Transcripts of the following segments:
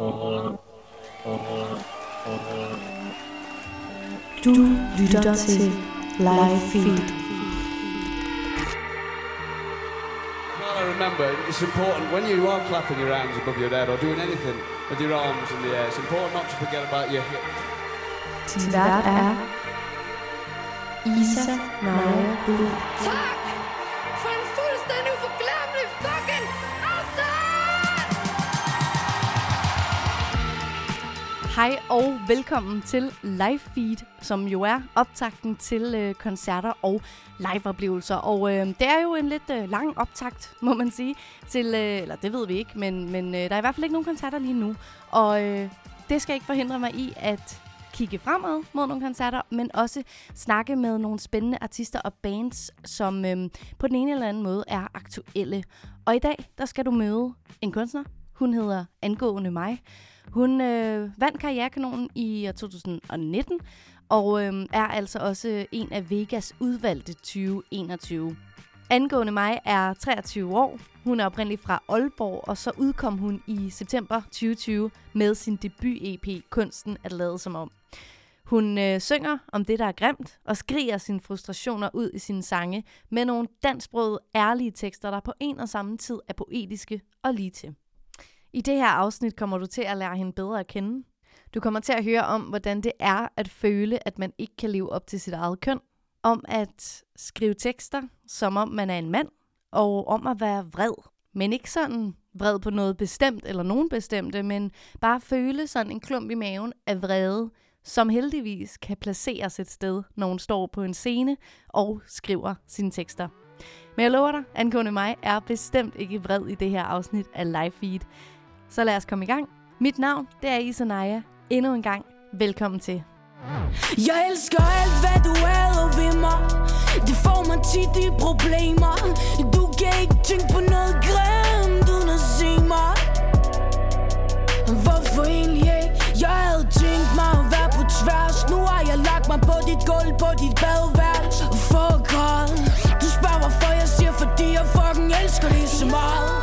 Du lytter til Live Feed. Well, I remember it's important when you are clapping your hands above your head or doing anything with your arms in the air, it's important not to forget about your hips. Din vært er Isa Naja Bull. Hej og velkommen til Live Feed, som jo er optakten til øh, koncerter og liveoplevelser. Og øh, det er jo en lidt øh, lang optakt, må man sige, til, øh, eller det ved vi ikke, men, men øh, der er i hvert fald ikke nogen koncerter lige nu. Og øh, det skal ikke forhindre mig i at kigge fremad mod nogle koncerter, men også snakke med nogle spændende artister og bands, som øh, på den ene eller anden måde er aktuelle. Og i dag, der skal du møde en kunstner. Hun hedder Angående mig. Hun øh, vandt Karrierekanonen i år 2019, og øh, er altså også en af Vegas udvalgte 2021. Angående mig er 23 år. Hun er oprindeligt fra Aalborg, og så udkom hun i september 2020 med sin debut-EP Kunsten at lade som om. Hun øh, synger om det, der er grimt, og skriger sine frustrationer ud i sine sange med nogle dansbrøde, ærlige tekster, der på en og samme tid er poetiske og lige til. I det her afsnit kommer du til at lære hende bedre at kende. Du kommer til at høre om, hvordan det er at føle, at man ikke kan leve op til sit eget køn. Om at skrive tekster, som om man er en mand. Og om at være vred. Men ikke sådan vred på noget bestemt eller nogen bestemte, men bare føle sådan en klump i maven af vrede, som heldigvis kan placeres et sted, når hun står på en scene og skriver sine tekster. Men jeg lover dig, angående mig er bestemt ikke vred i det her afsnit af Live Feed. Så lad os komme i gang. Mit navn, det er Isanaya. Endnu en gang, velkommen til. Jeg elsker alt, hvad du er ved mig Det får mig tit i problemer Du kan ikke tænke på noget grimt uden at se mig Hvorfor egentlig ikke? Jeg havde tænkt mig at være på tværs Nu har jeg lagt mig på dit gulv på dit badeværelse For god. Du spørger hvorfor jeg siger fordi jeg fucking elsker det så meget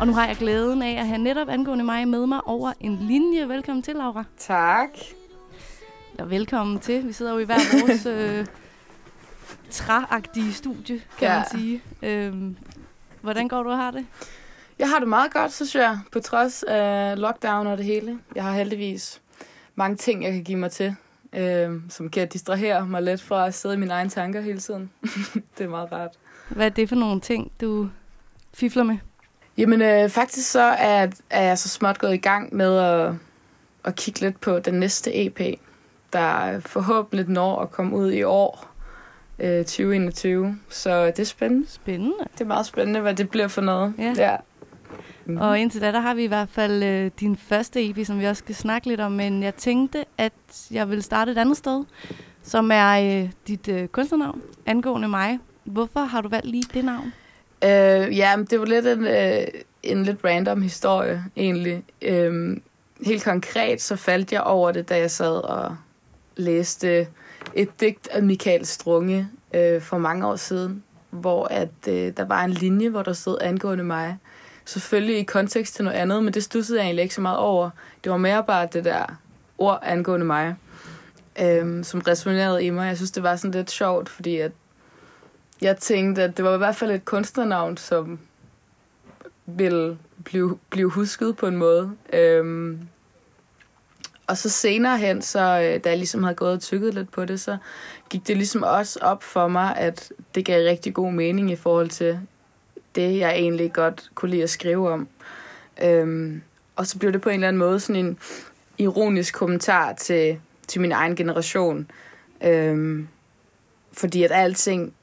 og nu har jeg glæden af at have netop angående mig med mig over en linje. Velkommen til, Laura. Tak. Eller velkommen til. Vi sidder jo i hver vores øh, træagtige studie, kan Ja. man sige. Øhm, hvordan går du og har det? Jeg har det meget godt, synes jeg, på trods af lockdown og det hele. Jeg har heldigvis mange ting, jeg kan give mig til, øh, som kan distrahere mig lidt fra at sidde i mine egne tanker hele tiden. det er meget rart. Hvad er det for nogle ting, du fifler med? Jamen, øh, faktisk så er, er jeg så småt gået i gang med at, at kigge lidt på den næste EP, der forhåbentlig når at komme ud i år, øh, 2021. Så det er spændende. Spændende. Det er meget spændende, hvad det bliver for noget. Ja. ja. Mm. Og indtil da, der har vi i hvert fald øh, din første EP, som vi også skal snakke lidt om. Men jeg tænkte, at jeg vil starte et andet sted, som er øh, dit øh, kunstnernavn, angående mig. Hvorfor har du valgt lige det navn? Øh, ja, men det var lidt en, øh, en lidt random historie, egentlig. Øh, helt konkret, så faldt jeg over det, da jeg sad og læste et digt af Michael Strunge øh, for mange år siden, hvor at øh, der var en linje, hvor der stod angående mig. Selvfølgelig i kontekst til noget andet, men det stussede jeg egentlig ikke så meget over. Det var mere bare det der ord angående mig, øh, som resonerede i mig. Jeg synes, det var sådan lidt sjovt, fordi at jeg tænkte, at det var i hvert fald et kunstnernavn, som ville blive, blive husket på en måde. Øhm, og så senere hen, så øh, da jeg ligesom havde gået og tykket lidt på det, så gik det ligesom også op for mig, at det gav rigtig god mening i forhold til det, jeg egentlig godt kunne lide at skrive om. Øhm, og så blev det på en eller anden måde sådan en ironisk kommentar til, til min egen generation. Øhm, fordi at alting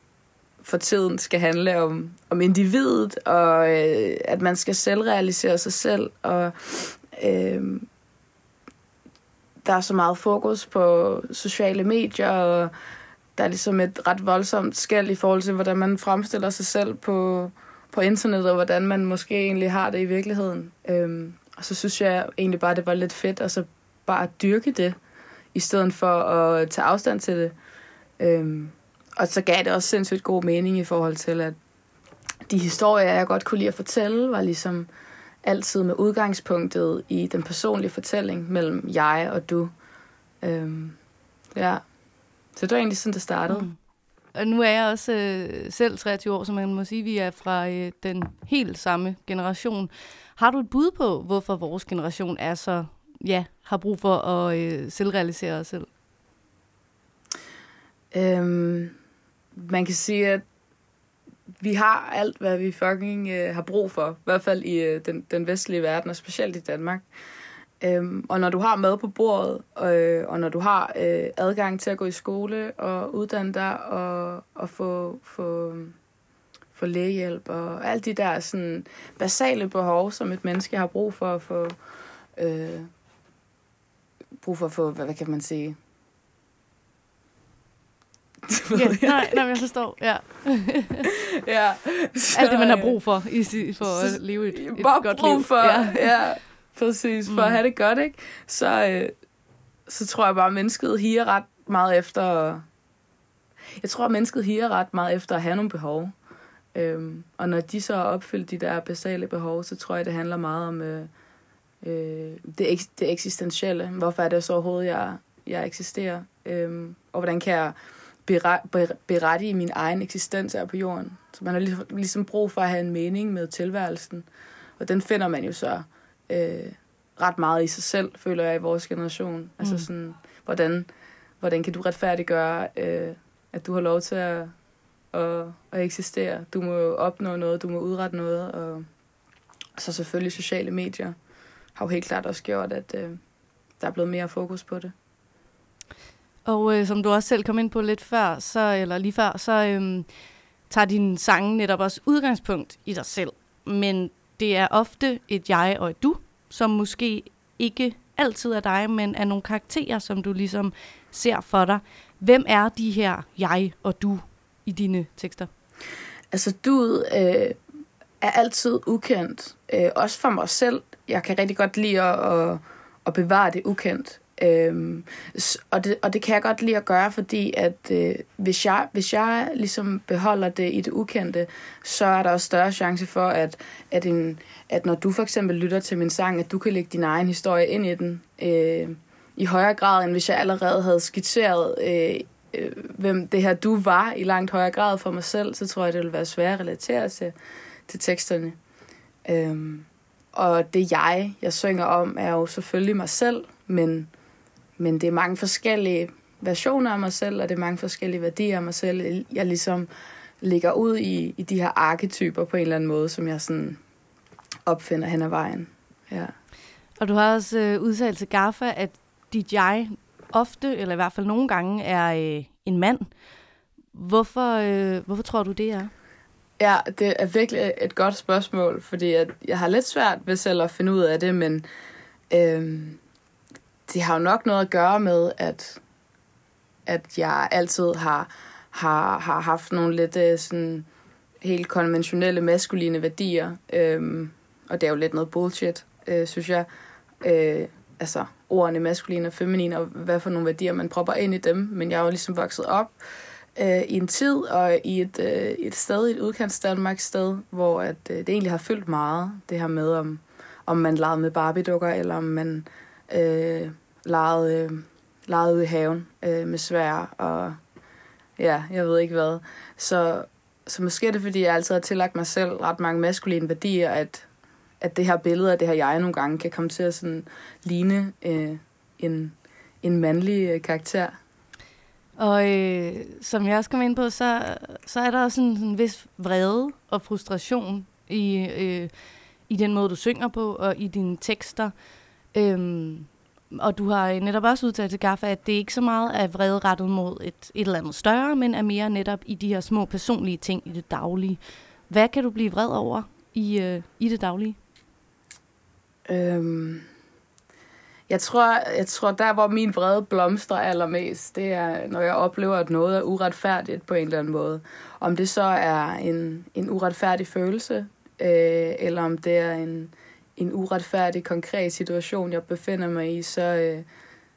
for tiden skal handle om, om individet, og øh, at man skal selvrealisere sig selv, og øh, der er så meget fokus på sociale medier, og der er ligesom et ret voldsomt skæld i forhold til, hvordan man fremstiller sig selv på, på internettet, og hvordan man måske egentlig har det i virkeligheden. Øh, og så synes jeg egentlig bare, det var lidt fedt, altså at så bare dyrke det, i stedet for at tage afstand til det. Øh, og så gav det også sindssygt god mening i forhold til, at de historier, jeg godt kunne lide at fortælle, var ligesom altid med udgangspunktet i den personlige fortælling mellem jeg og du. Øhm, ja. Så det var egentlig sådan, det startede. Mm. Og nu er jeg også øh, selv 23 år, så man må sige, at vi er fra øh, den helt samme generation. Har du et bud på, hvorfor vores generation er så, ja, har brug for at øh, selvrealisere os selv? Øhm, man kan sige, at vi har alt, hvad vi fucking øh, har brug for. I hvert fald i øh, den, den vestlige verden, og specielt i Danmark. Øhm, og når du har mad på bordet, øh, og når du har øh, adgang til at gå i skole og uddanne dig og, og få, få, få lægehjælp og alt de der sådan, basale behov, som et menneske har brug for at få, øh, brug for at få, hvad, hvad kan man sige, Ja, nej, nej, jeg forstår. Ja. ja. Så, Alt det, man har brug for i, for at leve et, et bare godt brug liv. for, ja. ja, præcis, for mm. at have det godt, ikke? Så, øh, så tror jeg bare, at mennesket higer ret meget efter... Jeg tror, at mennesket higer ret meget efter at have nogle behov. Øhm, og når de så har opfyldt de der basale behov, så tror jeg, det handler meget om øh, øh, det, det eksistentielle. Hvorfor er det så overhovedet, jeg, jeg eksisterer? Øhm, og hvordan kan jeg berettige min egen eksistens her på jorden. Så man har ligesom, brug for at have en mening med tilværelsen. Og den finder man jo så øh, ret meget i sig selv, føler jeg, i vores generation. Altså mm. Sådan, hvordan, hvordan kan du retfærdiggøre, øh, at du har lov til at, at, at eksistere? Du må opnå noget, du må udrette noget, og så selvfølgelig sociale medier har jo helt klart også gjort, at øh, der er blevet mere fokus på det. Og øh, som du også selv kom ind på lidt før, så, eller lige før, så øh, tager din sange netop også udgangspunkt i dig selv. Men det er ofte et jeg og et du, som måske ikke altid er dig, men er nogle karakterer, som du ligesom ser for dig. Hvem er de her jeg og du i dine tekster? Altså, du øh, er altid ukendt. Øh, også for mig selv. Jeg kan rigtig godt lide at, at, at bevare det ukendt. Øhm, og, det, og det kan jeg godt lide at gøre, fordi at øh, hvis, jeg, hvis jeg ligesom beholder det i det ukendte, så er der også større chance for, at, at, en, at når du for eksempel lytter til min sang, at du kan lægge din egen historie ind i den øh, i højere grad, end hvis jeg allerede havde skitseret, øh, øh, hvem det her du var i langt højere grad for mig selv, så tror jeg, det ville være svært at relatere til, til teksterne. Øhm, og det jeg, jeg synger om, er jo selvfølgelig mig selv, men men det er mange forskellige versioner af mig selv, og det er mange forskellige værdier af mig selv, jeg ligesom ligger ud i, i de her arketyper på en eller anden måde, som jeg sådan opfinder hen ad vejen. Ja. Og du har også øh, udtalt til Gaffa, at dit jeg ofte, eller i hvert fald nogle gange, er øh, en mand. Hvorfor, øh, hvorfor tror du, det er? Ja, det er virkelig et godt spørgsmål, fordi at jeg har lidt svært ved selv at finde ud af det, men øh, det har jo nok noget at gøre med, at, at jeg altid har, har, har haft nogle lidt øh, sådan helt konventionelle maskuline værdier. Øhm, og det er jo lidt noget bullshit, øh, synes jeg. Øh, altså ordene maskulin og feminin, og hvad for nogle værdier man propper ind i dem. Men jeg er jo ligesom vokset op øh, i en tid og i et, øh, et sted, et udkants Danmark sted, hvor at, øh, det egentlig har fyldt meget, det her med, om, om man legede med Barbie-dukker, eller om man øh, leget, øh, leget ude i haven øh, med svær og ja, jeg ved ikke hvad. Så, så måske er det, fordi jeg altid har tillagt mig selv ret mange maskuline værdier, at, at det her billede af det her jeg nogle gange kan komme til at sådan ligne øh, en, en mandlig øh, karakter. Og øh, som jeg også kom ind på, så, så er der også en, en vis vrede og frustration i, øh, i den måde, du synger på, og i dine tekster. Øhm, og du har netop også udtalt til Gaffa, at det ikke så meget er vrede rettet mod et, et eller andet større, men er mere netop i de her små personlige ting i det daglige. Hvad kan du blive vred over i, øh, i det daglige? Øhm, jeg tror, jeg tror, der hvor min vrede blomstrer allermest, det er, når jeg oplever, at noget er uretfærdigt på en eller anden måde. Om det så er en, en uretfærdig følelse, øh, eller om det er en, en uretfærdig, konkret situation, jeg befinder mig i, så, øh,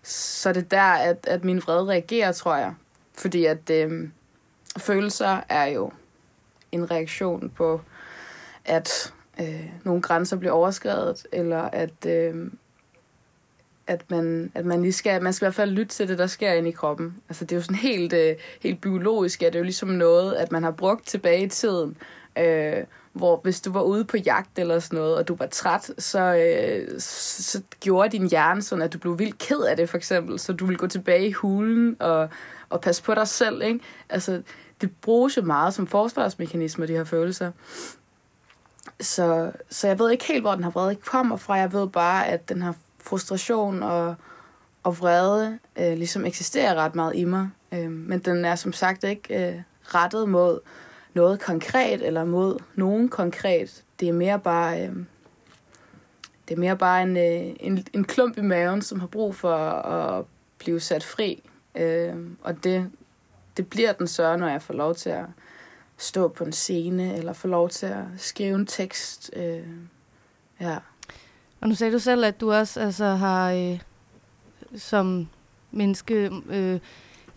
så er det der, at, at min vrede reagerer, tror jeg. Fordi at øh, følelser er jo en reaktion på, at, øh, nogle grænser bliver overskrevet, eller at, øh, at, man, at man lige skal, man skal i hvert fald lytte til det, der sker inde i kroppen. Altså det er jo sådan helt, øh, helt biologisk, at det er jo ligesom noget, at man har brugt tilbage i tiden, øh, hvor hvis du var ude på jagt eller sådan noget, og du var træt, så, øh, så gjorde din hjerne sådan, at du blev vildt ked af det, for eksempel. Så du ville gå tilbage i hulen og, og passe på dig selv, ikke? Altså, det bruges jo meget som forsvarsmekanisme, de her følelser. Så, så jeg ved ikke helt, hvor den her vrede kommer fra. Jeg ved bare, at den her frustration og, og vrede øh, ligesom eksisterer ret meget i mig. Øh, men den er som sagt ikke øh, rettet mod noget konkret eller mod nogen konkret. Det er mere bare, øh, det er mere bare en, øh, en, en klump i maven, som har brug for at blive sat fri. Øh, og det, det bliver den så, når jeg får lov til at stå på en scene, eller får lov til at skrive en tekst. Øh, ja. Og nu sagde du selv, at du også altså, har øh, som menneske øh,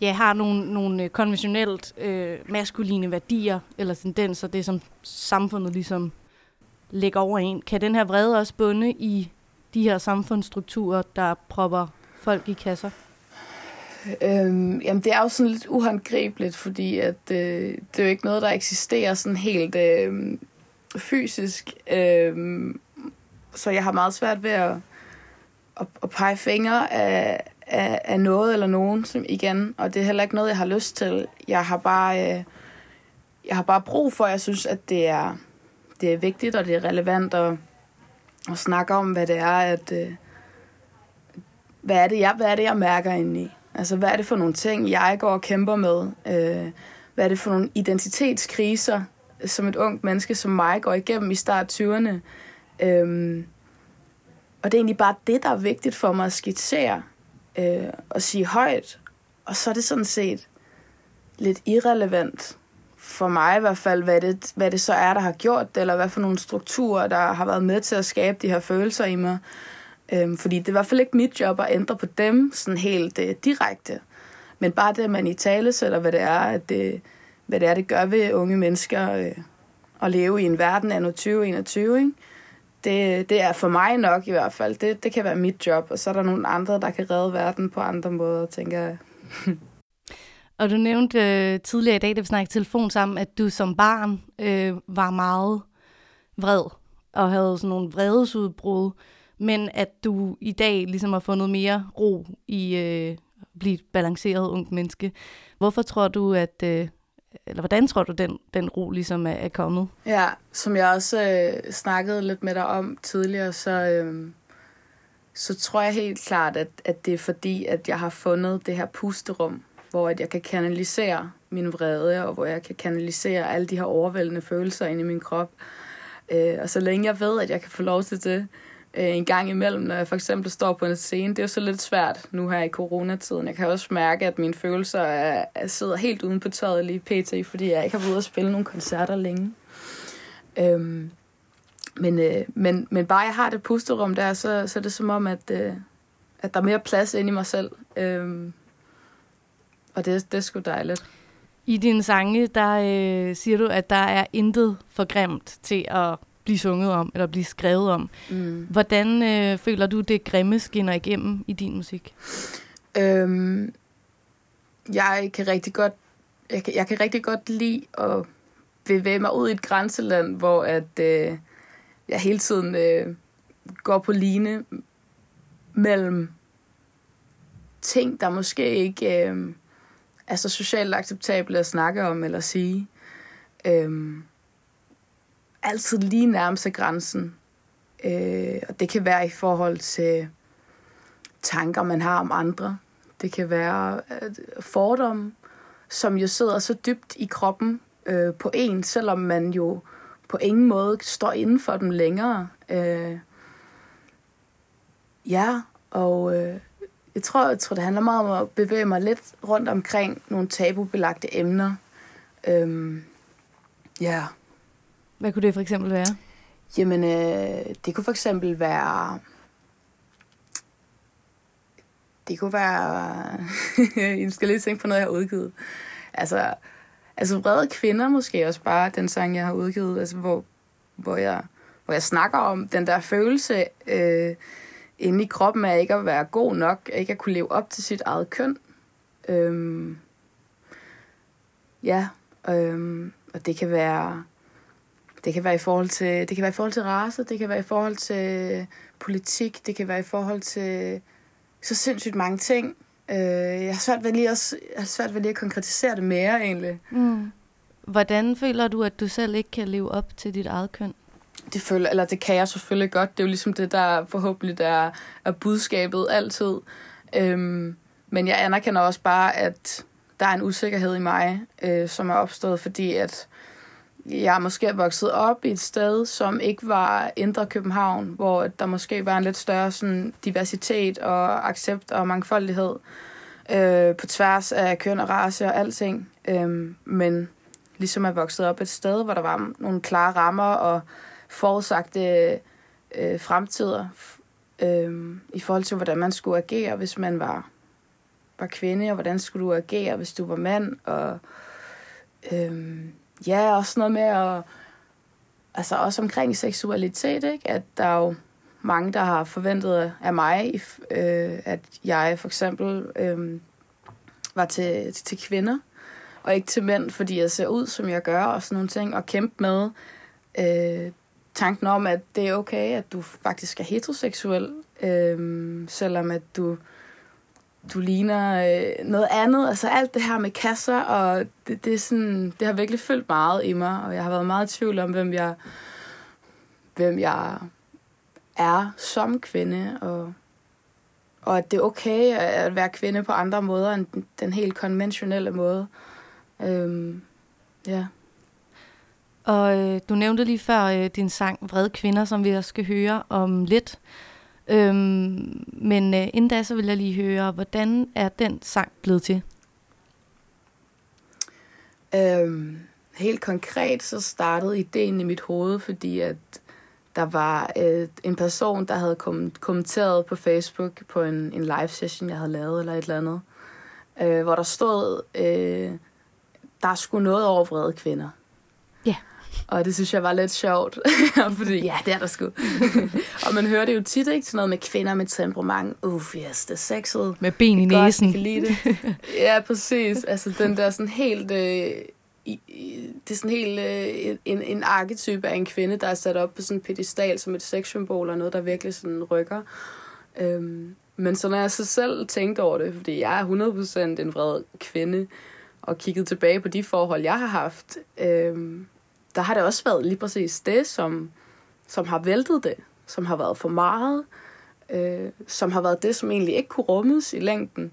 ja, har nogle, nogle øh, konventionelt øh, maskuline værdier eller tendenser, det som samfundet ligesom lægger over en. Kan den her vrede også bunde i de her samfundsstrukturer, der propper folk i kasser? Øhm, jamen, det er jo sådan lidt uhåndgribeligt, fordi at, øh, det er jo ikke noget, der eksisterer sådan helt øh, fysisk. Øh, så jeg har meget svært ved at, at, at pege fingre af, af, af noget eller nogen som igen, og det er heller ikke noget, jeg har lyst til. Jeg har bare, øh, jeg har bare brug for, jeg synes, at det er, det er vigtigt, og det er relevant at, at snakke om, hvad det er, at, øh, hvad, er det, jeg, hvad er det, jeg mærker indeni. Altså, hvad er det for nogle ting, jeg går og kæmper med? Øh, hvad er det for nogle identitetskriser, som et ungt menneske som mig går igennem i start 20'erne? Øh, og det er egentlig bare det, der er vigtigt for mig at skitsere øh, og sige højt. Og så er det sådan set lidt irrelevant for mig i hvert fald, hvad det, hvad det så er, der har gjort det, eller hvad for nogle strukturer, der har været med til at skabe de her følelser i mig. Øhm, fordi det er i hvert fald ikke mit job at ændre på dem sådan helt øh, direkte. Men bare det, at man i tale sætter, hvad det er, at det, hvad det er, det gør ved unge mennesker øh, at leve i en verden af 2021, ikke? Det, det er for mig nok i hvert fald. Det, det kan være mit job, og så er der nogle andre, der kan redde verden på andre måder, tænker jeg. og du nævnte øh, tidligere i dag, da vi snakkede telefon sammen, at du som barn øh, var meget vred og havde sådan nogle vredesudbrud men at du i dag ligesom har fundet mere ro i øh, at blive et balanceret ungt menneske. Hvorfor tror du, at... Øh, eller hvordan tror du, den, den ro ligesom er, er kommet? Ja, som jeg også øh, snakkede lidt med dig om tidligere, så, øh, så tror jeg helt klart, at, at det er fordi, at jeg har fundet det her pusterum, hvor at jeg kan kanalisere min vrede, og hvor jeg kan kanalisere alle de her overvældende følelser ind i min krop. Øh, og så længe jeg ved, at jeg kan få lov til det, øh, Øh, en gang imellem, når jeg for eksempel står på en scene. Det er jo så lidt svært nu her i coronatiden. Jeg kan også mærke, at mine følelser er, er sidder helt uden på tøjet lige pt., fordi jeg ikke har været ude at spille nogle koncerter længe. Øhm, men, øh, men, men bare jeg har det pusterum der, så, så er det som om, at, øh, at der er mere plads ind i mig selv. Øhm, og det, det er sgu dejligt. I dine sange, der øh, siger du, at der er intet for grimt til at blive sunget om, eller blive skrevet om. Mm. Hvordan øh, føler du, det grimme skinner igennem i din musik? Øhm, jeg kan rigtig godt jeg kan, jeg kan rigtig godt lide at bevæge mig ud i et grænseland, hvor at øh, jeg hele tiden øh, går på line mellem ting, der måske ikke øh, er så socialt acceptable at snakke om eller sige. Øhm, altid lige nærme sig grænsen. Øh, og det kan være i forhold til tanker, man har om andre. Det kan være øh, fordomme, som jo sidder så dybt i kroppen øh, på en, selvom man jo på ingen måde står inden for dem længere. Øh, ja, og øh, jeg, tror, jeg tror, det handler meget om at bevæge mig lidt rundt omkring nogle tabubelagte emner. Øh, ja. Hvad kunne det for eksempel være? Jamen, øh, det kunne for eksempel være... Det kunne være... jeg skal lige tænke på noget, jeg har udgivet. Altså, altså vrede kvinder måske også bare, den sang, jeg har udgivet, altså, hvor, hvor, jeg, hvor jeg snakker om den der følelse øh, inde i kroppen af ikke at være god nok, af ikke at kunne leve op til sit eget køn. Øhm, ja, øhm, og det kan være det kan være i forhold til det kan være i forhold til race, det kan være i forhold til politik, det kan være i forhold til så sindssygt mange ting. Øh, jeg har svært ved lige også, jeg har svært ved lige at konkretisere det mere egentlig. Mm. Hvordan føler du, at du selv ikke kan leve op til dit eget køn? Det føler, eller det kan jeg selvfølgelig godt. Det er jo ligesom det, der forhåbentlig er, er budskabet altid. Øhm, men jeg anerkender også bare, at der er en usikkerhed i mig, øh, som er opstået, fordi at jeg måske er vokset op i et sted, som ikke var Indre København, hvor der måske var en lidt større sådan, diversitet og accept og mangfoldighed øh, på tværs af køn og race og alting. Øh, men ligesom er vokset op et sted, hvor der var nogle klare rammer og forudsagte øh, fremtider øh, i forhold til, hvordan man skulle agere, hvis man var, var kvinde, og hvordan skulle du agere, hvis du var mand, og øh, ja, også noget med at, altså også omkring seksualitet, ikke? at der er jo mange, der har forventet af mig, øh, at jeg for eksempel øh, var til, til, kvinder, og ikke til mænd, fordi jeg ser ud, som jeg gør, og sådan nogle ting, og kæmpe med øh, tanken om, at det er okay, at du faktisk er heteroseksuel, øh, selvom at du du ligner øh, noget andet. Altså alt det her med kasser, og det, det, er sådan, det har virkelig fyldt meget i mig, og jeg har været meget i tvivl om, hvem jeg, hvem jeg er som kvinde, og, og at det er okay at være kvinde på andre måder end den, den helt konventionelle måde. Øhm, ja. Og øh, du nævnte lige før øh, din sang Vrede Kvinder, som vi også skal høre om lidt. Øhm, men øh, inden da, så vil jeg lige høre, hvordan er den sang blevet til? Øhm, helt konkret så startede ideen i mit hoved, fordi at der var øh, en person, der havde kom- kommenteret på Facebook på en, en live session, jeg havde lavet eller et eller andet, øh, hvor der stod, øh, der er sgu noget over vrede kvinder. Ja. Og det synes jeg var lidt sjovt, fordi ja, det er der sgu. og man hører det jo tit, ikke? Sådan noget med kvinder med temperament. Uff, yes, det er sexet. Med ben i godt, næsen. kan lide det. ja, præcis. Altså den der sådan helt... Øh, i, i, det er sådan helt øh, en, en arketype af en kvinde, der er sat op på sådan en pedestal som et sexsymbol, og noget, der virkelig sådan rykker. Øhm, men så når jeg så selv tænkte over det, fordi jeg er 100% en vred kvinde, og kigget tilbage på de forhold, jeg har haft, øhm, der har det også været lige præcis det, som, som har væltet det, som har været for meget, øh, som har været det, som egentlig ikke kunne rummes i længden.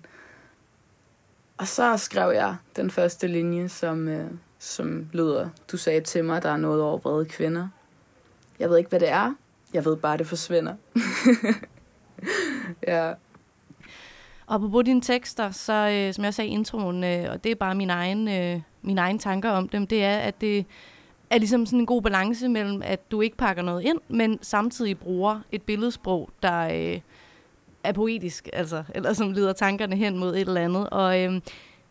Og så skrev jeg den første linje, som, øh, som lyder, du sagde til mig, der er noget over vrede kvinder. Jeg ved ikke, hvad det er. Jeg ved bare, det forsvinder. ja. Og på dine tekster, så øh, som jeg sagde i introen, øh, og det er bare min egen, øh, mine egne tanker om dem, det er, at det er ligesom sådan en god balance mellem, at du ikke pakker noget ind, men samtidig bruger et billedsprog, der øh, er poetisk, altså, eller som leder tankerne hen mod et eller andet. Og øh,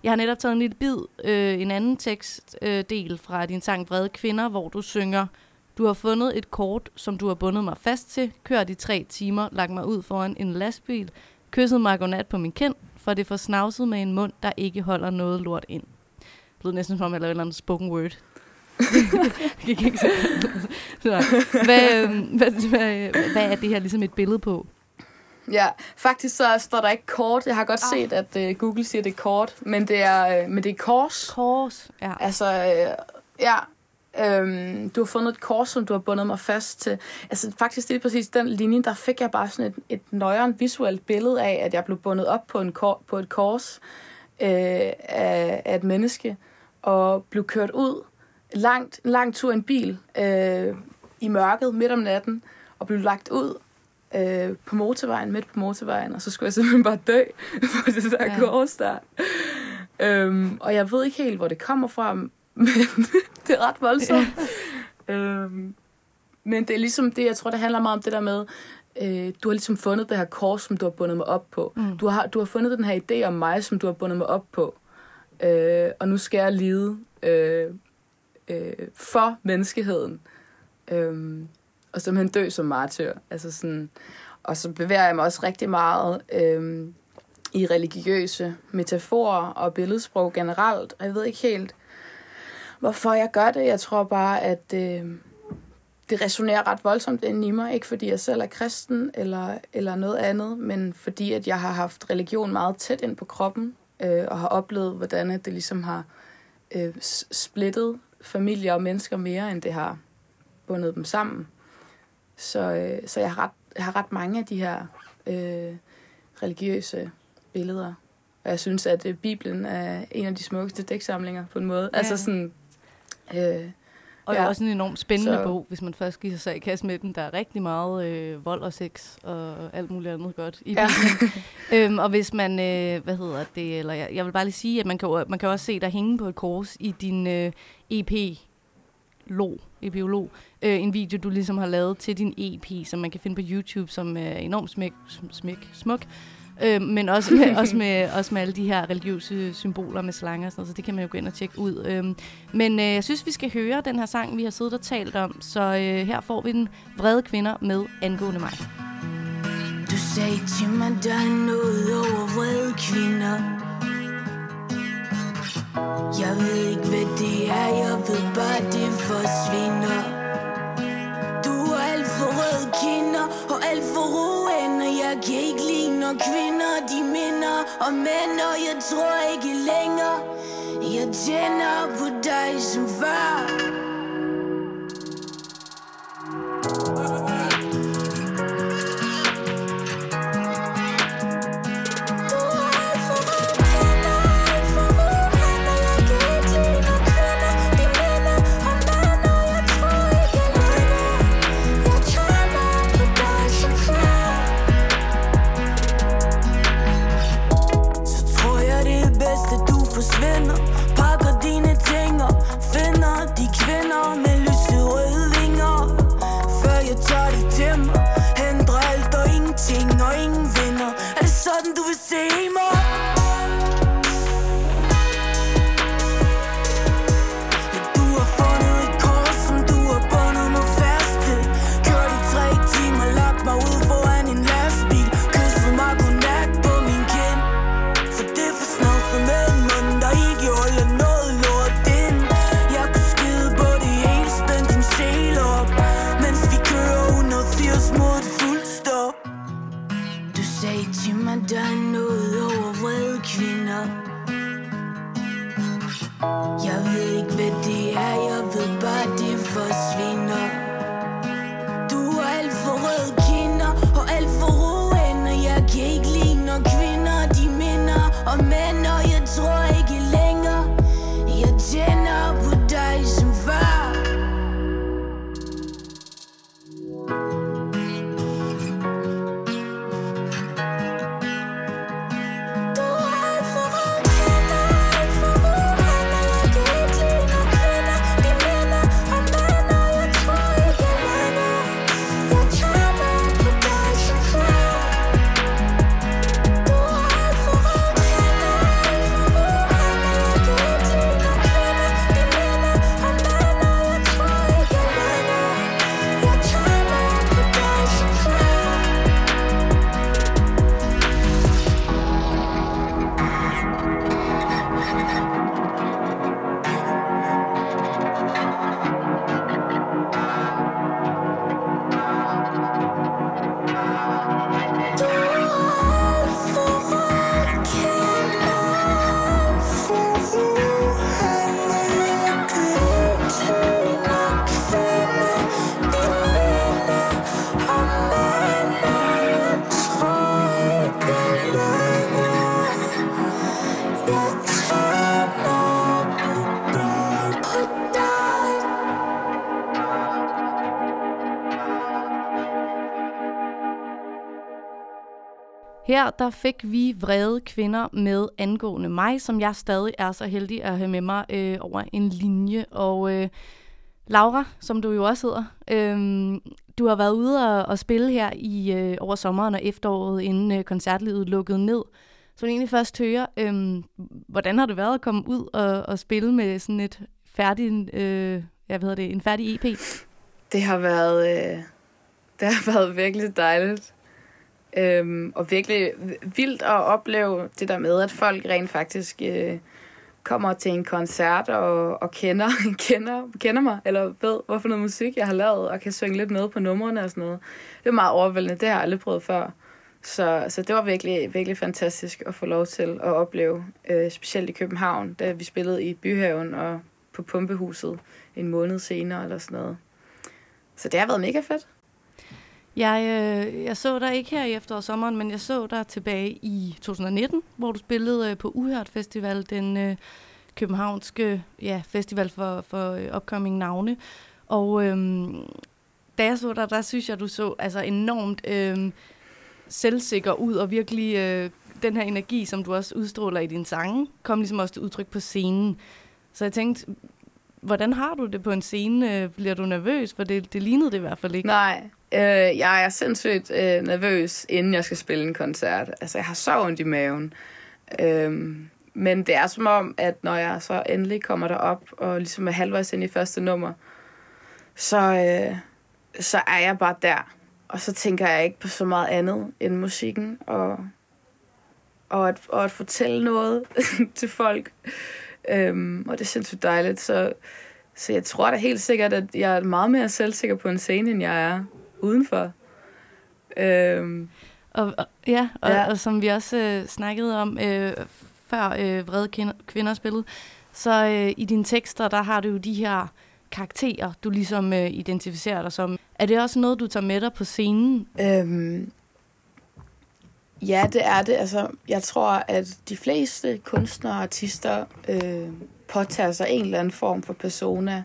jeg har netop taget en lille bid, øh, en anden tekstdel øh, del fra din sang Vrede Kvinder, hvor du synger, du har fundet et kort, som du har bundet mig fast til, kørt i tre timer, lagt mig ud foran en lastbil, kysset mig godnat på min kind, for det får snavset med en mund, der ikke holder noget lort ind. Det lyder næsten som om, jeg laver et eller andet spoken word. Gik ikke så hvad, øhm, hvad, hvad, hvad er det her ligesom et billede på? Ja, faktisk så står der ikke kort. Jeg har godt set, at uh, Google siger, det er kort, men det er, uh, men det er kors. Kors, ja. Altså, øh, ja, øhm, du har fundet et kors, som du har bundet mig fast til. Altså, faktisk lige præcis den linje, der fik jeg bare sådan et, et nøjeren visuelt billede af, at jeg blev bundet op på, en kor, på et kors øh, af, af et menneske, og blev kørt ud langt, lang tur i en bil øh, i mørket midt om natten, og blev lagt ud øh, på motorvejen, midt på motorvejen, og så skulle jeg simpelthen bare dø for det der ja. kors der. Øhm, og jeg ved ikke helt, hvor det kommer fra, men det er ret voldsomt. Ja. Øhm, men det er ligesom det, jeg tror, det handler meget om det der med, øh, du har ligesom fundet det her kors, som du har bundet mig op på. Mm. Du, har, du har fundet den her idé om mig, som du har bundet mig op på. Øh, og nu skal jeg lide øh, øh, for menneskeheden. Øhm, og simpelthen dø som martyr. Altså sådan, og så bevæger jeg mig også rigtig meget øhm, i religiøse metaforer og billedsprog generelt. Og jeg ved ikke helt, hvorfor jeg gør det. Jeg tror bare, at øh, det resonerer ret voldsomt ind i mig. Ikke fordi jeg selv er kristen eller, eller noget andet, men fordi at jeg har haft religion meget tæt ind på kroppen øh, og har oplevet, hvordan det ligesom har øh, splittet familier og mennesker mere, end det har bundet dem sammen. Så, øh, så jeg, har ret, jeg har ret mange af de her øh, religiøse billeder. Og jeg synes, at øh, Bibelen er en af de smukkeste dæksamlinger på en måde. Ja. Altså sådan... Øh, Og ja. Er også en enormt spændende Så- bog, hvis man først giver sig i kast med den. Der er rigtig meget øh, vold og sex og alt muligt andet godt i Ja. Øhm, og hvis man, øh, hvad hedder det, eller jeg, jeg vil bare lige sige, at man kan, man kan også se dig hænge på et kors i din øh, EP, log, epiolog, øh, en video, du ligesom har lavet til din EP, som man kan finde på YouTube, som er enormt smæk, smæk, smuk. Øh, men også med, også, med, også med alle de her religiøse symboler med slanger og sådan noget, så det kan man jo gå ind og tjekke ud. Øhm, men øh, jeg synes, vi skal høre den her sang, vi har siddet og talt om, så øh, her får vi den. Vrede kvinder med angående mig. Du sagde til mig, der er noget over vrede kvinder. Jeg ved ikke, hvad det er, jeg ved bare, det forsvinder kinder og alt for roende Jeg kan ikke lide, når kvinder de minder om mænd Og jeg tror ikke længere Jeg tænder på dig som før. Kvinder Her der fik vi vrede kvinder med angående mig, som jeg stadig er så heldig at have med mig øh, over en linje. Og øh, Laura, som du jo også hedder, øh, du har været ude og, og spille her i øh, over sommeren og efteråret, inden øh, koncertlivet lukkede ned. Så jeg vil egentlig først høre, øh, hvordan har det været at komme ud og, og spille med sådan et færdig, øh, jeg ved det, en færdig EP? Det har været, øh, det har været virkelig dejligt. Øhm, og virkelig vildt at opleve det der med, at folk rent faktisk øh, kommer til en koncert og, og kender, kender, kender mig, eller ved, hvorfor noget musik jeg har lavet, og kan synge lidt med på numrene og sådan noget. Det er meget overvældende, det har jeg aldrig prøvet før. Så, så det var virkelig, virkelig fantastisk at få lov til at opleve, øh, specielt i København, da vi spillede i Byhaven og på Pumpehuset en måned senere eller sådan noget. Så det har været mega fedt. Jeg, øh, jeg så dig ikke her i efterårssommeren, men jeg så dig tilbage i 2019, hvor du spillede øh, på Uhørt Festival, den øh, københavnske ja, festival for, for øh, upcoming navne. Og øh, da jeg så dig, der synes jeg, du så altså enormt øh, selvsikker ud, og virkelig øh, den her energi, som du også udstråler i din sange, kom ligesom også til udtryk på scenen. Så jeg tænkte, hvordan har du det på en scene? Øh, bliver du nervøs? For det, det lignede det i hvert fald ikke. Nej, øh, jeg er sindssygt øh, nervøs, inden jeg skal spille en koncert. Altså, jeg har så ondt i maven. Øh, men det er som om, at når jeg så endelig kommer derop, og ligesom er halvvejs ind i første nummer, så, øh, så er jeg bare der. Og så tænker jeg ikke på så meget andet end musikken, og, og, at, og at fortælle noget til folk. Øhm, og det er sindssygt dejligt. Så, så jeg tror da helt sikkert, at jeg er meget mere selvsikker på en scene, end jeg er udenfor. Øhm, Og, og, ja, og, Ja. og som vi også øh, snakkede om øh, før øh, Vrede kvinder, kvinder spillede, så øh, i dine tekster, der har du jo de her karakterer, du ligesom øh, identificerer dig som. Er det også noget, du tager med dig på scenen? øhm, ja, det er det. Altså, jeg tror, at de fleste kunstnere og artister øh, påtager sig en eller anden form for persona,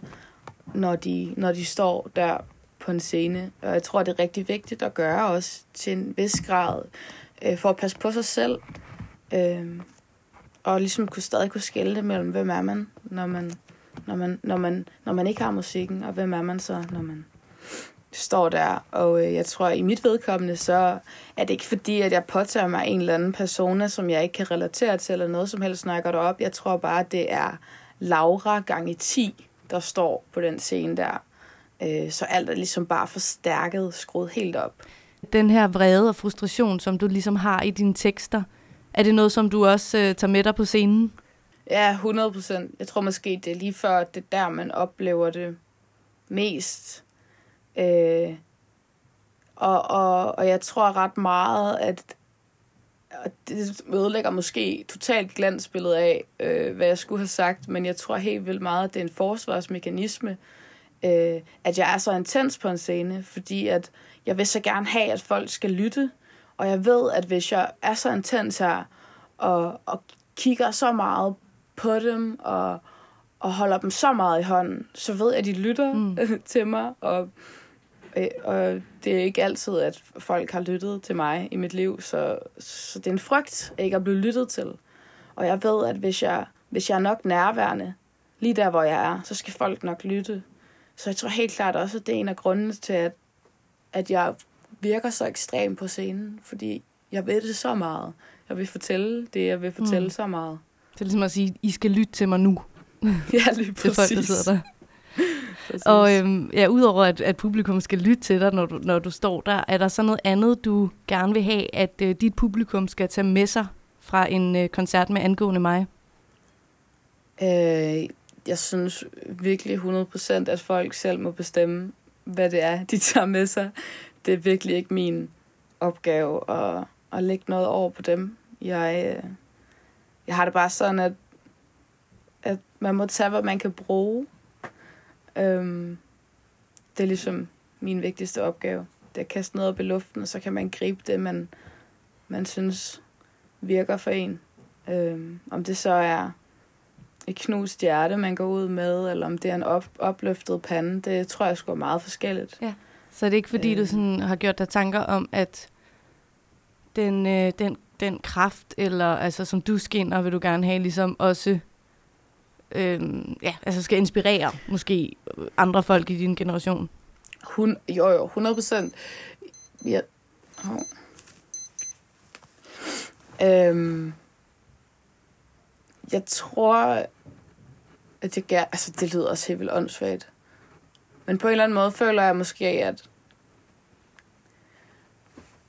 når de, når de står der på en scene. Og jeg tror, det er rigtig vigtigt at gøre også til en vis grad, øh, for at passe på sig selv. Øh, og ligesom kunne stadig kunne skille mellem, hvem er man, når man, når man, når man, når man ikke har musikken, og hvem er man så, når man står der. Og øh, jeg tror, i mit vedkommende, så er det ikke fordi, at jeg påtager mig en eller anden persona, som jeg ikke kan relatere til, eller noget som helst, når jeg går derop. Jeg tror bare, at det er Laura gange 10, der står på den scene der. Øh, så alt er ligesom bare forstærket, skruet helt op. Den her vrede og frustration, som du ligesom har i dine tekster, er det noget, som du også øh, tager med dig på scenen? Ja, 100 procent. Jeg tror måske, det er lige før, at det er der, man oplever det mest. Øh, og, og, og jeg tror ret meget, at og det ødelægger måske totalt glansbilledet af, øh, hvad jeg skulle have sagt, men jeg tror helt vildt meget, at det er en forsvarsmekanisme, øh, at jeg er så intens på en scene, fordi at jeg vil så gerne have, at folk skal lytte, og jeg ved, at hvis jeg er så intens her, og, og kigger så meget på dem, og, og holder dem så meget i hånden, så ved jeg, at de lytter mm. til mig, og, og det er ikke altid, at folk har lyttet til mig i mit liv, så, så det er en frygt ikke at blive lyttet til. Og jeg ved, at hvis jeg, hvis jeg er nok nærværende, lige der, hvor jeg er, så skal folk nok lytte. Så jeg tror helt klart også, at det er en af grundene til, at, at jeg virker så ekstrem på scenen, fordi jeg ved det så meget. Jeg vil fortælle det, jeg vil fortælle mm. så meget. Det er ligesom at sige, I skal lytte til mig nu, Ja, lige til folk, der sidder der. Præcis. Og øhm, ja, udover at, at publikum skal lytte til dig, når du, når du står der, er der så noget andet, du gerne vil have, at øh, dit publikum skal tage med sig fra en øh, koncert med angående mig? Øh, jeg synes virkelig 100% at folk selv må bestemme, hvad det er, de tager med sig. Det er virkelig ikke min opgave at, at lægge noget over på dem. Jeg, øh, jeg har det bare sådan, at, at man må tage, hvad man kan bruge. Øhm, det er ligesom min vigtigste opgave. Det er at kaste noget op i luften, og så kan man gribe det, man, man synes virker for en. Øhm, om det så er et knust hjerte, man går ud med, eller om det er en op, opløftet pande, det tror jeg sgu er meget forskelligt. Så er det ikke fordi, øh. du Øh. sådan har gjort dig tanker om, at den, øh, den, den kraft, eller altså som du skinner, vil du gerne have ligesom også øh, ja, altså skal inspirere måske andre folk i din generation? Hun, jo, jo, 100 procent. Ja. Oh. Øhm, jeg tror, at jeg gerne... Altså, det lyder også helt vildt åndssvagt. Men på en eller anden måde føler jeg måske, at,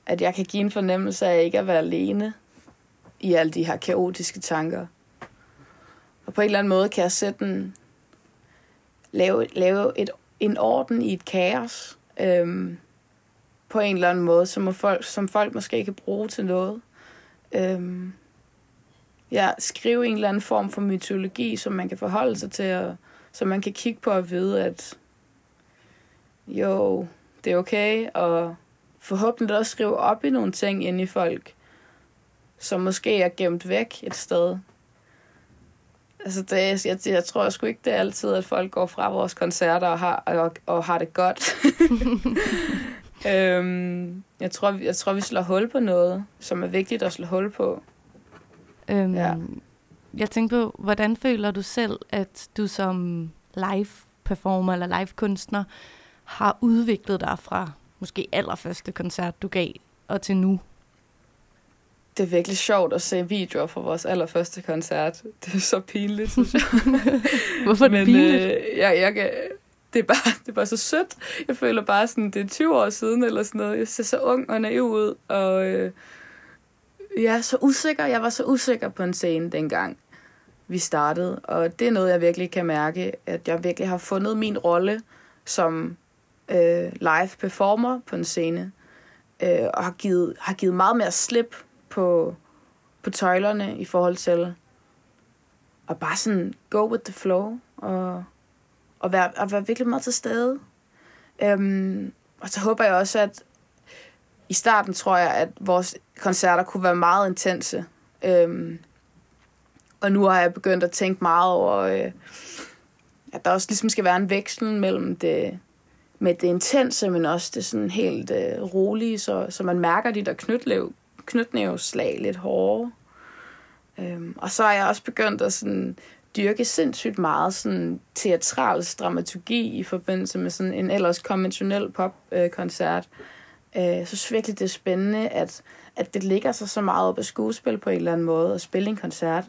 at jeg kan give en fornemmelse af ikke at være alene i alle de her kaotiske tanker. Og på en eller anden måde kan jeg sætte en, lave, lave et, en orden i et kaos, øhm, på en eller anden måde, som folk, som folk måske kan bruge til noget. Øhm, ja, skrive en eller anden form for mytologi, som man kan forholde sig til, og som man kan kigge på og vide, at jo, det er okay, og forhåbentlig også skrive op i nogle ting inde i folk, som måske er gemt væk et sted. Altså, det, jeg, jeg tror sgu ikke, det er altid, at folk går fra vores koncerter og har, og, og har det godt. øhm, jeg, tror, jeg tror, vi slår hul på noget, som er vigtigt at slå hul på. Øhm, Ja. Jeg tænkte på, hvordan føler du selv, at du som live performer eller live kunstner har udviklet dig fra måske allerførste koncert, du gav, og til nu? Det er virkelig sjovt at se videoer fra vores allerførste koncert. Det er så pinligt, synes jeg. Hvorfor er det Men pinligt? øh, jeg, jeg kan, det, er bare, det er bare så sødt. Jeg føler bare sådan, det er 20 år siden eller sådan noget. Jeg ser så ung og naiv ud, og øh, jeg er så usikker. Jeg var så usikker på en scene dengang, vi startede. Og det er noget, jeg virkelig kan mærke, at jeg virkelig har fundet min rolle som øh, live performer på en scene. Øh, og har givet, har givet meget mere slip på, på tøjlerne i forhold til at bare sådan go with the flow og, og, være, og være virkelig meget til stede. Øhm, og så håber jeg også, at i starten tror jeg, at vores koncerter kunne være meget intense. Øhm, og nu har jeg begyndt at tænke meget over, øh, at der også ligesom skal være en veksel mellem det, med det intense, men også det sådan helt øh, rolige, så, så man mærker de der knytlev, knytnæveslag lidt hårdere. Øhm, og så er jeg også begyndt at sådan, dyrke sindssygt meget sådan, teatralsk dramaturgi i forbindelse med sådan en ellers konventionel popkoncert. Øh, jeg synes virkelig, det er spændende, at, at det ligger sig så meget op af skuespil på en eller anden måde, at spille en koncert.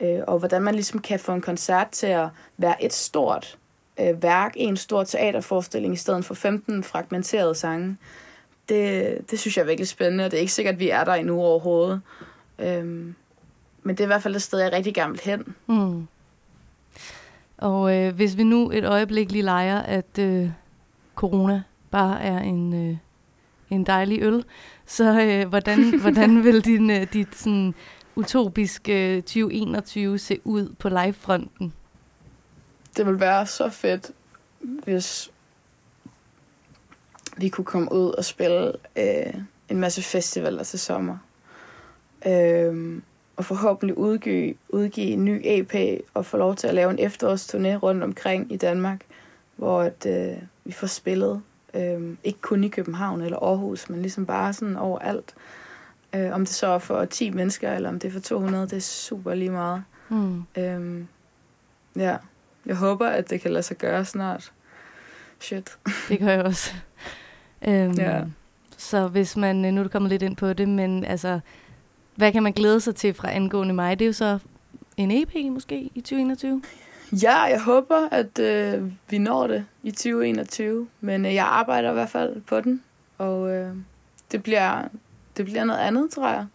Øh, og hvordan man ligesom kan få en koncert til at være et stort øh, værk, en stor teaterforestilling, i stedet for 15 fragmenterede sange. Det, det synes jeg er virkelig spændende, og det er ikke sikkert, at vi er der endnu overhovedet. Øhm, men det er i hvert fald et sted, jeg rigtig gerne vil hen. Mm. Og øh, hvis vi nu et øjeblik lige leger, at øh, corona bare er en, øh, en dejlig øl, så øh, hvordan, hvordan vil din, øh, dit sådan, utopiske øh, 2021 se ud på livefronten? Det ville være så fedt, hvis vi kunne komme ud og spille øh, en masse festivaler til sommer. Øh, og forhåbentlig udgive, udgive en ny EP og få lov til at lave en efterårsturné rundt omkring i Danmark, hvor at, øh, vi får spillet, øh, ikke kun i København eller Aarhus, men ligesom bare sådan overalt. Øh, om det så er for 10 mennesker, eller om det er for 200, det er super lige meget. Mm. Øh, ja, jeg håber, at det kan lade sig gøre snart. Shit. Det gør jeg også. Øhm, Ja. Så hvis man, øh, nu er du kommet lidt ind på det, men altså, hvad kan man glæde sig til fra angående mig? Det er jo så en EP måske i 2021? Ja, jeg håber, at øh, vi når det i 2021. Men øh, jeg arbejder i hvert fald på den. Og øh, det, bliver, det bliver noget andet, tror jeg,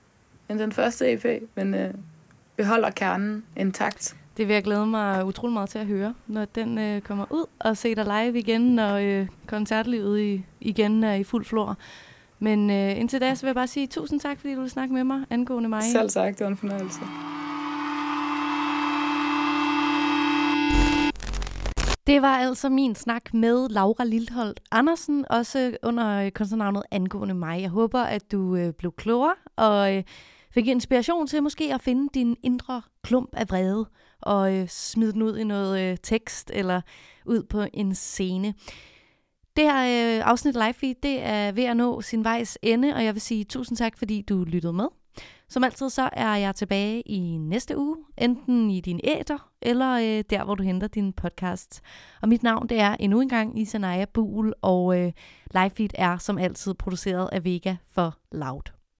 end den første EP. Men øh, beholder kernen intakt. Det vil jeg glæde mig utrolig meget til at høre, når den øh, kommer ud og se dig live igen, når øh, koncertlivet i, igen er i fuld flor. Men øh, indtil da, så vil jeg bare sige tusind tak, fordi du vil snakke med mig angående mig. Selv sagt, det var en fornøjelse. Det var altså min snak med Laura Lilholdt Andersen, også under øh, kunstnernavnet angående mig. Jeg håber, at du øh, blev klogere og øh, fik inspiration til måske at finde din indre klump af vrede og øh, smide den ud i noget øh, tekst eller ud på en scene. Det her øh, afsnit af Live det er ved at nå sin vejs ende, og jeg vil sige tusind tak, fordi du lyttede med. Som altid så er jeg tilbage i næste uge, enten i din æter, eller øh, der, hvor du henter din podcast. Og mit navn, det er endnu engang Isanaya Buhl, og øh, Livefeed er som altid produceret af Vega for Loud.